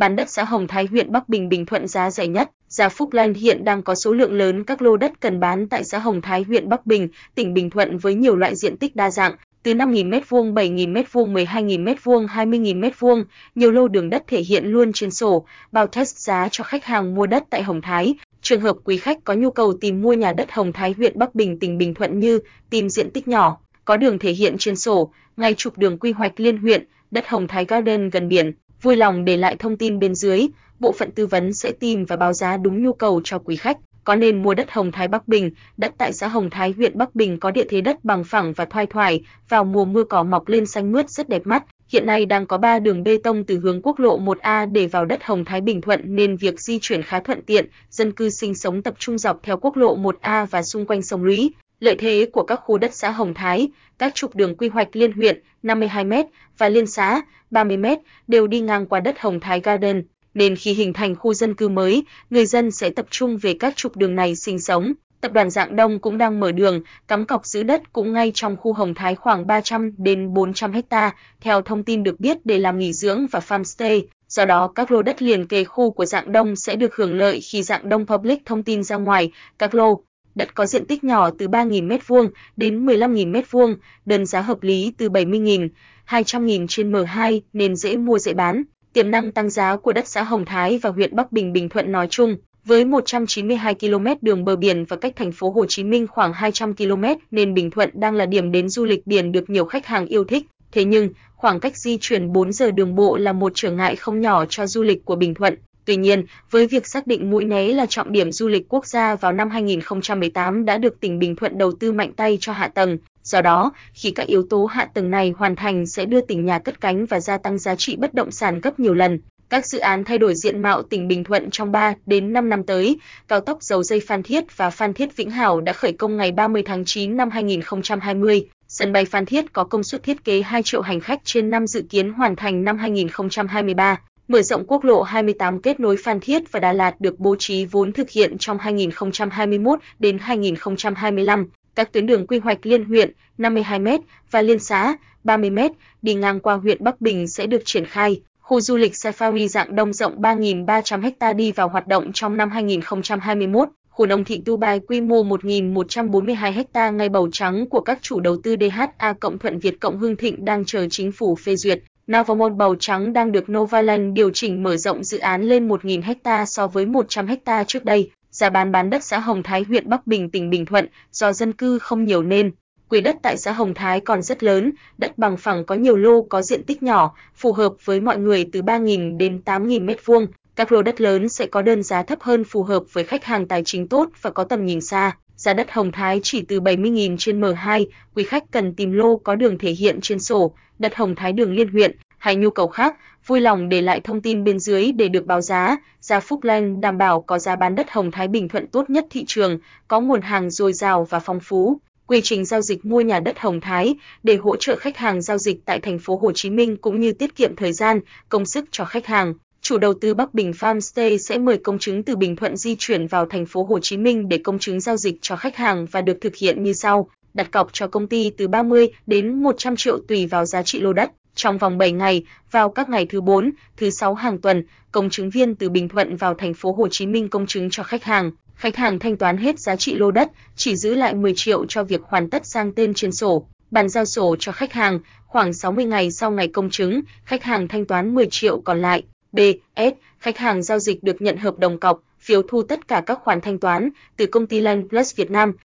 bán đất xã Hồng Thái huyện Bắc Bình Bình Thuận giá rẻ nhất. Gia Phúc Lan hiện đang có số lượng lớn các lô đất cần bán tại xã Hồng Thái huyện Bắc Bình, tỉnh Bình Thuận với nhiều loại diện tích đa dạng, từ 5.000 m2, 7.000 m2, 12.000 m2, 20.000 m2, nhiều lô đường đất thể hiện luôn trên sổ, bao test giá cho khách hàng mua đất tại Hồng Thái. Trường hợp quý khách có nhu cầu tìm mua nhà đất Hồng Thái huyện Bắc Bình tỉnh Bình Thuận như tìm diện tích nhỏ, có đường thể hiện trên sổ, ngay trục đường quy hoạch liên huyện, đất Hồng Thái Garden gần biển, vui lòng để lại thông tin bên dưới, bộ phận tư vấn sẽ tìm và báo giá đúng nhu cầu cho quý khách. Có nên mua đất Hồng Thái Bắc Bình, đất tại xã Hồng Thái huyện Bắc Bình có địa thế đất bằng phẳng và thoai thoải, vào mùa mưa cỏ mọc lên xanh mướt rất đẹp mắt. Hiện nay đang có 3 đường bê tông từ hướng quốc lộ 1A để vào đất Hồng Thái Bình Thuận nên việc di chuyển khá thuận tiện, dân cư sinh sống tập trung dọc theo quốc lộ 1A và xung quanh sông Lũy. Lợi thế của các khu đất xã Hồng Thái, các trục đường quy hoạch liên huyện 52m và liên xã 30m đều đi ngang qua đất Hồng Thái Garden, nên khi hình thành khu dân cư mới, người dân sẽ tập trung về các trục đường này sinh sống. Tập đoàn Dạng Đông cũng đang mở đường, cắm cọc giữ đất cũng ngay trong khu Hồng Thái khoảng 300 đến 400 ha, theo thông tin được biết để làm nghỉ dưỡng và farmstay. Do đó, các lô đất liền kề khu của Dạng Đông sẽ được hưởng lợi khi Dạng Đông Public thông tin ra ngoài. Các lô đất có diện tích nhỏ từ 3.000 m2 đến 15.000 m2, đơn giá hợp lý từ 70.000, 200.000 trên M2 nên dễ mua dễ bán. Tiềm năng tăng giá của đất xã Hồng Thái và huyện Bắc Bình Bình Thuận nói chung, với 192 km đường bờ biển và cách thành phố Hồ Chí Minh khoảng 200 km nên Bình Thuận đang là điểm đến du lịch biển được nhiều khách hàng yêu thích. Thế nhưng, khoảng cách di chuyển 4 giờ đường bộ là một trở ngại không nhỏ cho du lịch của Bình Thuận. Tuy nhiên, với việc xác định Mũi Né là trọng điểm du lịch quốc gia vào năm 2018 đã được tỉnh Bình Thuận đầu tư mạnh tay cho hạ tầng. Do đó, khi các yếu tố hạ tầng này hoàn thành sẽ đưa tỉnh nhà cất cánh và gia tăng giá trị bất động sản gấp nhiều lần. Các dự án thay đổi diện mạo tỉnh Bình Thuận trong 3 đến 5 năm tới, cao tốc dầu dây Phan Thiết và Phan Thiết Vĩnh Hảo đã khởi công ngày 30 tháng 9 năm 2020. Sân bay Phan Thiết có công suất thiết kế 2 triệu hành khách trên năm dự kiến hoàn thành năm 2023. Mở rộng quốc lộ 28 kết nối Phan Thiết và Đà Lạt được bố trí vốn thực hiện trong 2021 đến 2025. Các tuyến đường quy hoạch liên huyện 52m và liên xã 30m đi ngang qua huyện Bắc Bình sẽ được triển khai. Khu du lịch Safari dạng đông rộng 3.300 ha đi vào hoạt động trong năm 2021. Khu nông thị Dubai quy mô 1.142 ha ngay bầu trắng của các chủ đầu tư DHA Cộng Thuận Việt Cộng Hưng Thịnh đang chờ chính phủ phê duyệt. Navamon Bầu Trắng đang được Novaland điều chỉnh mở rộng dự án lên 1.000 ha so với 100 ha trước đây. Giá bán bán đất xã Hồng Thái huyện Bắc Bình tỉnh Bình Thuận do dân cư không nhiều nên quỹ đất tại xã Hồng Thái còn rất lớn, đất bằng phẳng có nhiều lô có diện tích nhỏ, phù hợp với mọi người từ 3.000 đến 8.000 m2. Các lô đất lớn sẽ có đơn giá thấp hơn phù hợp với khách hàng tài chính tốt và có tầm nhìn xa. Giá đất Hồng Thái chỉ từ 70.000 trên M2, quý khách cần tìm lô có đường thể hiện trên sổ, đất Hồng Thái đường liên huyện hay nhu cầu khác, vui lòng để lại thông tin bên dưới để được báo giá. Gia Phúc Lan đảm bảo có giá bán đất Hồng Thái Bình Thuận tốt nhất thị trường, có nguồn hàng dồi dào và phong phú. Quy trình giao dịch mua nhà đất Hồng Thái để hỗ trợ khách hàng giao dịch tại thành phố Hồ Chí Minh cũng như tiết kiệm thời gian, công sức cho khách hàng. Chủ đầu tư Bắc Bình Farmstay sẽ mời công chứng từ Bình Thuận di chuyển vào thành phố Hồ Chí Minh để công chứng giao dịch cho khách hàng và được thực hiện như sau: đặt cọc cho công ty từ 30 đến 100 triệu tùy vào giá trị lô đất. Trong vòng 7 ngày, vào các ngày thứ 4, thứ 6 hàng tuần, công chứng viên từ Bình Thuận vào thành phố Hồ Chí Minh công chứng cho khách hàng. Khách hàng thanh toán hết giá trị lô đất, chỉ giữ lại 10 triệu cho việc hoàn tất sang tên trên sổ. Bàn giao sổ cho khách hàng, khoảng 60 ngày sau ngày công chứng, khách hàng thanh toán 10 triệu còn lại. BS Khách hàng giao dịch được nhận hợp đồng cọc, phiếu thu tất cả các khoản thanh toán từ công ty Land Plus Việt Nam.